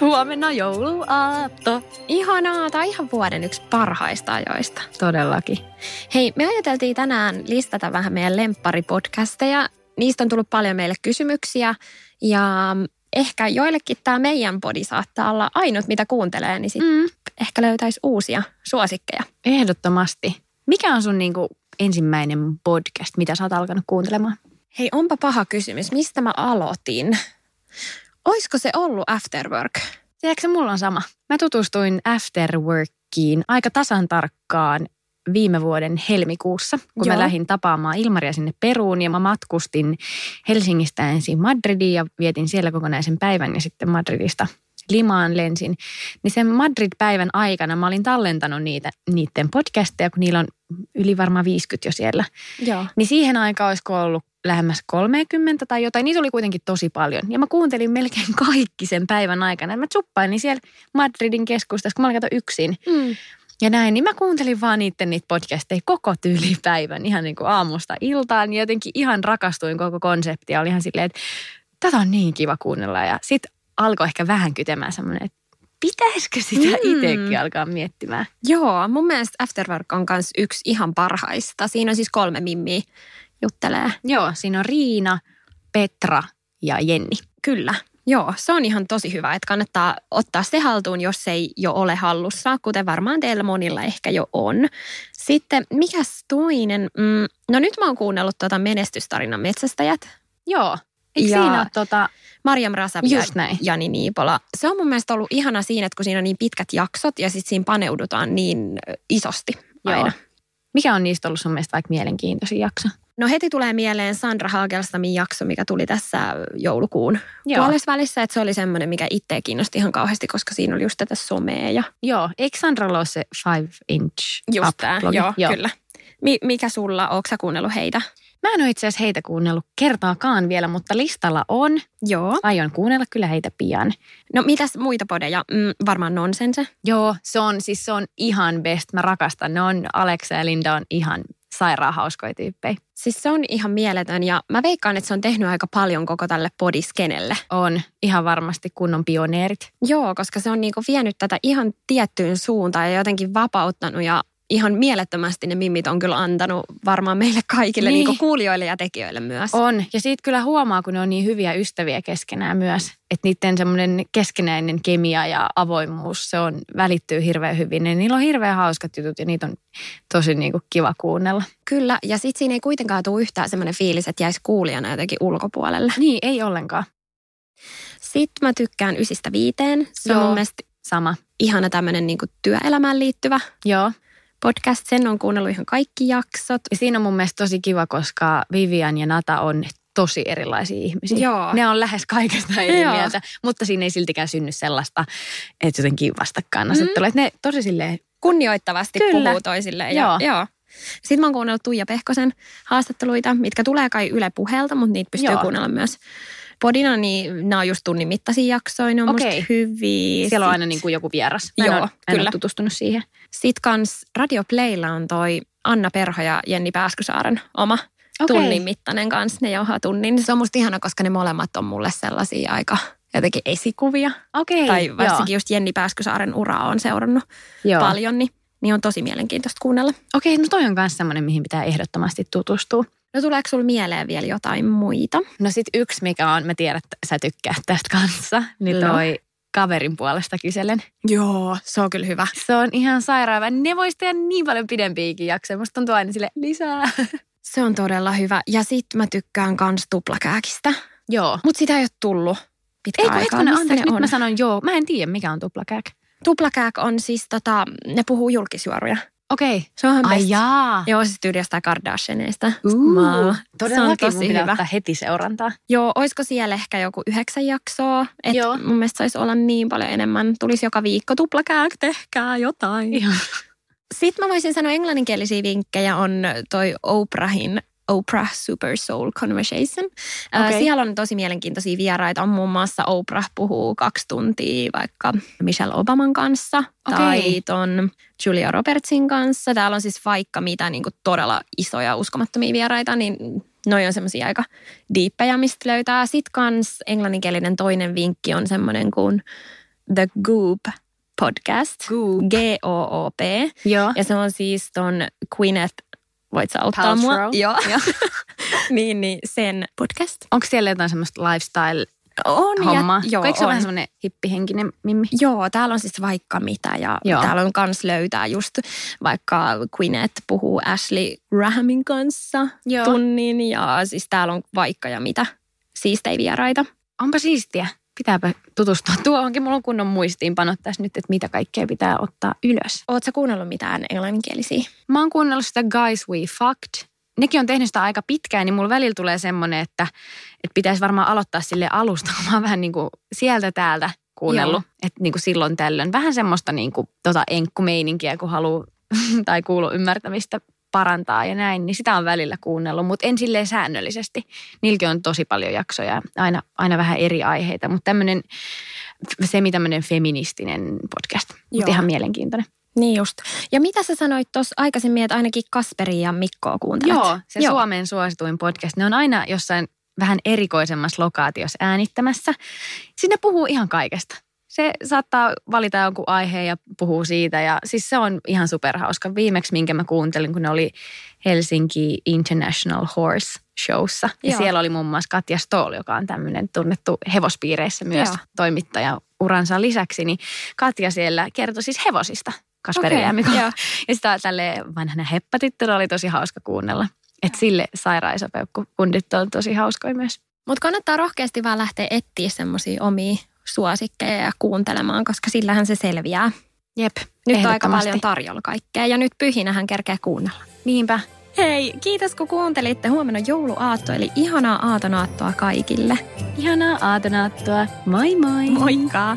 Huomenna jouluaatto. Ihanaa, tai ihan vuoden yksi parhaista ajoista. Todellakin. Hei, me ajateltiin tänään listata vähän meidän lempparipodcasteja. Niistä on tullut paljon meille kysymyksiä ja ehkä joillekin tämä meidän podi saattaa olla ainut, mitä kuuntelee, niin sitten mm. ehkä löytäisi uusia suosikkeja. Ehdottomasti. Mikä on sun niinku ensimmäinen podcast, mitä sä oot alkanut kuuntelemaan? Hei, onpa paha kysymys. Mistä mä aloitin? Oisko se ollut Afterwork? Tiedätkö, mulla on sama. Mä tutustuin Afterworkiin aika tasan tarkkaan viime vuoden helmikuussa, kun Joo. mä lähdin tapaamaan Ilmaria sinne Peruun ja mä matkustin Helsingistä ensin Madridiin ja vietin siellä kokonaisen päivän ja sitten Madridista Limaan lensin. Niin sen Madrid-päivän aikana mä olin tallentanut niitä, niiden podcasteja, kun niillä on yli varmaan 50 jo siellä. Joo. Niin siihen aikaan olisiko ollut lähemmäs 30 tai jotain. Niitä oli kuitenkin tosi paljon. Ja mä kuuntelin melkein kaikki sen päivän aikana. Mä tsuppailin siellä Madridin keskustassa, kun mä olin yksin. Mm. Ja näin, niin mä kuuntelin vaan niiden niitä podcasteja koko tyylipäivän, ihan niin kuin aamusta iltaan. Ja jotenkin ihan rakastuin koko konseptia. Oli ihan silleen, että tätä on niin kiva kuunnella. Ja sitten alkoi ehkä vähän kytemään semmoinen, että pitäisikö sitä mm. itsekin alkaa miettimään? Joo, mun mielestä Afterwork on myös yksi ihan parhaista. Siinä on siis kolme mimmiä juttelee. Joo, siinä on Riina, Petra ja Jenni. Kyllä. Joo, se on ihan tosi hyvä, että kannattaa ottaa se haltuun, jos se ei jo ole hallussa, kuten varmaan teillä monilla ehkä jo on. Sitten, mikäs toinen? Mm, no nyt mä oon kuunnellut tuota menestystarinan metsästäjät. Joo, Eikö ja siinä ole tota... Mariam Rasavi ja Jani Niipola. Se on mun mielestä ollut ihana siinä, että kun siinä on niin pitkät jaksot ja sitten siinä paneudutaan niin isosti aina. Joo. Mikä on niistä ollut sun mielestä vaikka mielenkiintoisin jakso? No heti tulee mieleen Sandra Hagelstamin jakso, mikä tuli tässä joulukuun puolessa välissä. Että se oli semmoinen, mikä itseä kiinnosti ihan kauheasti, koska siinä oli just tätä somea. Ja... Joo, eikö Sandra ole se Five Inch Just tämä, joo, joo, kyllä. Mi- mikä sulla, ootko sä kuunnellut heitä? Mä en ole itse asiassa heitä kuunnellut kertaakaan vielä, mutta listalla on. Joo. Aion kuunnella kyllä heitä pian. No mitäs muita podeja? Mm, varmaan Nonsense. Joo, se on siis se on ihan best. Mä rakastan. Ne on, Alexa ja Linda on ihan sairaan hauskoja tyyppejä. Siis se on ihan mieletön ja mä veikkaan, että se on tehnyt aika paljon koko tälle podiskenelle. On, ihan varmasti kunnon pioneerit. Joo, koska se on niinku vienyt tätä ihan tiettyyn suuntaan ja jotenkin vapauttanut ja ihan mielettömästi ne mimmit on kyllä antanut varmaan meille kaikille niin. Niin kuulijoille ja tekijöille myös. On. Ja siitä kyllä huomaa, kun ne on niin hyviä ystäviä keskenään myös. Että niiden semmoinen keskenäinen kemia ja avoimuus, se on, välittyy hirveän hyvin. Ja niillä on hirveän hauskat jutut ja niitä on tosi niin kuin kiva kuunnella. Kyllä. Ja sitten siinä ei kuitenkaan tule yhtään semmoinen fiilis, että jäisi kuulijana jotenkin ulkopuolelle. Niin, ei ollenkaan. Sitten mä tykkään ysistä viiteen. Se Joo. on mun mielestä sama. Ihana tämmöinen niin työelämään liittyvä. Joo podcast. Sen on kuunnellut ihan kaikki jaksot. Ja siinä on mun mielestä tosi kiva, koska Vivian ja Nata on tosi erilaisia ihmisiä. Joo. Ne on lähes kaikesta eri Joo. mieltä, mutta siinä ei siltikään synny sellaista, että jotenkin vastakkainasettelu. Mm. ne tosi silleen... Kunnioittavasti Kyllä. puhuu toisilleen. Ja, joo. joo. Sitten mä oon kuunnellut Tuija Pehkosen haastatteluita, mitkä tulee kai Yle puheelta, mutta niitä pystyy Joo. kuunnella myös podina, niin nämä on just tunnin mittaisia jaksoja, ne on okay. musta hyviä. Siellä on aina niin kuin joku vieras. Mä Joo, en ole, kyllä. En tutustunut siihen. Sitten kans Radio Playlla on toi Anna Perho ja Jenni Pääskysaaren oma okay. tunnin mittainen kanssa. Ne jauhaa tunnin. Se on musta ihana, koska ne molemmat on mulle sellaisia aika jotenkin esikuvia. Okay, tai varsinkin joo. just Jenni Pääskysaaren uraa on seurannut joo. paljon, niin, niin on tosi mielenkiintoista kuunnella. Okei, no toi on myös semmoinen, mihin pitää ehdottomasti tutustua. No tuleeko sulla mieleen vielä jotain muita? No sit yksi, mikä on, mä tiedän, että sä tykkää tästä kanssa, niin toi kaverin puolesta kyselen. Joo, se on kyllä hyvä. Se on ihan sairaava. Ne voisi tehdä niin paljon pidempiäkin jaksoja. Musta tuntuu aina sille lisää. Se on todella hyvä. Ja sit mä tykkään kans tuplakääkistä. Joo. Mut sitä ei ole tullut pitkä Ei kun hetkinen, anteeksi, nyt on? mä sanon joo. Mä en tiedä, mikä on tuplakääk. Tuplakääk on siis tota, ne puhuu julkisjuoruja. Okei. Okay. Se on Ai best. jaa. Joo, siis tyyli jostain Kardashianeista. Uh. Todellakin se on tosi hyvä. heti seurantaa. Joo, olisiko siellä ehkä joku yhdeksän jaksoa? Et Joo. mun mielestä saisi olla niin paljon enemmän. Tulisi joka viikko tuplakääk, tehkää jotain. Ihan. Sitten mä voisin sanoa englanninkielisiä vinkkejä on toi Oprahin Oprah Super Soul Conversation. Ää, Okei. Siellä on tosi mielenkiintoisia vieraita. On muun muassa Oprah puhuu kaksi tuntia vaikka Michelle Obaman kanssa Okei. tai ton Julia Robertsin kanssa. Täällä on siis vaikka mitä niin kuin todella isoja uskomattomia vieraita, niin noi on semmoisia aika diippejä, mistä löytää. Sitten kans englanninkielinen toinen vinkki on semmoinen kuin The Goop podcast. Goop. G-O-O-P. Joo. Ja se on siis ton Gwyneth, voit sä auttaa Paltrow. mua? Joo. niin, niin sen podcast. Onko siellä jotain semmoista lifestyle-hommaa? On, ja, joo, Eikö se on. vähän semmoinen hippihenkinen mimmi? Joo, täällä on siis vaikka mitä ja Joo. täällä on kans löytää just vaikka Gwyneth puhuu Ashley Grahamin kanssa Joo. tunnin ja siis täällä on vaikka ja mitä siistejä vieraita. Onpa siistiä. Pitääpä tutustua tuohonkin. Mulla on kunnon muistiinpanot tässä nyt, että mitä kaikkea pitää ottaa ylös. Oletko kuunnellut mitään englanninkielisiä? Mä oon kuunnellut sitä Guys We Fucked. Nekin on tehnyt sitä aika pitkään, niin mulla välillä tulee semmoinen, että, että pitäisi varmaan aloittaa sille alusta, mä oon vähän niin kuin sieltä täältä kuunnellut. Joo. Että niin kuin silloin tällöin. Vähän semmoista niin kuin tota enkkumeininkiä, kun haluaa tai kuulu ymmärtämistä parantaa ja näin, niin sitä on välillä kuunnellut, mutta en silleen säännöllisesti. Niilläkin on tosi paljon jaksoja, aina, aina vähän eri aiheita, mutta tämmöinen semi-tämmöinen feministinen podcast, mutta ihan mielenkiintoinen. Niin just. Ja mitä sä sanoit tuossa aikaisemmin, että ainakin Kasperi ja Mikkoa kuuntelet? Joo, se Joo. Suomen suosituin podcast. Ne on aina jossain vähän erikoisemmassa lokaatiossa äänittämässä. Sinne puhuu ihan kaikesta. Se saattaa valita jonkun aiheen ja puhuu siitä ja siis se on ihan superhauska. Viimeksi, minkä mä kuuntelin, kun ne oli Helsinki International Horse Showssa. Ja Joo. siellä oli muun muassa Katja Stoll, joka on tämmöinen tunnettu hevospiireissä myös Joo. toimittaja uransa lisäksi. Niin Katja siellä kertoi siis hevosista Kasperille Okei, ja joo. Ja sitä tälle vanhana heppatyttönä oli tosi hauska kuunnella. Että sille sairaisopeukku-kundit on tosi hauskoja myös. Mutta kannattaa rohkeasti vaan lähteä etsiä semmoisia omia suosikkeja ja kuuntelemaan, koska sillähän se selviää. Jep, Nyt on aika paljon tarjolla kaikkea ja nyt pyhinähän kerkeä kuunnella. Niinpä. Hei, kiitos kun kuuntelitte. Huomenna jouluaatto, eli ihanaa aatonaattoa kaikille. Ihanaa aatonaattoa. Moi moi. Moikka!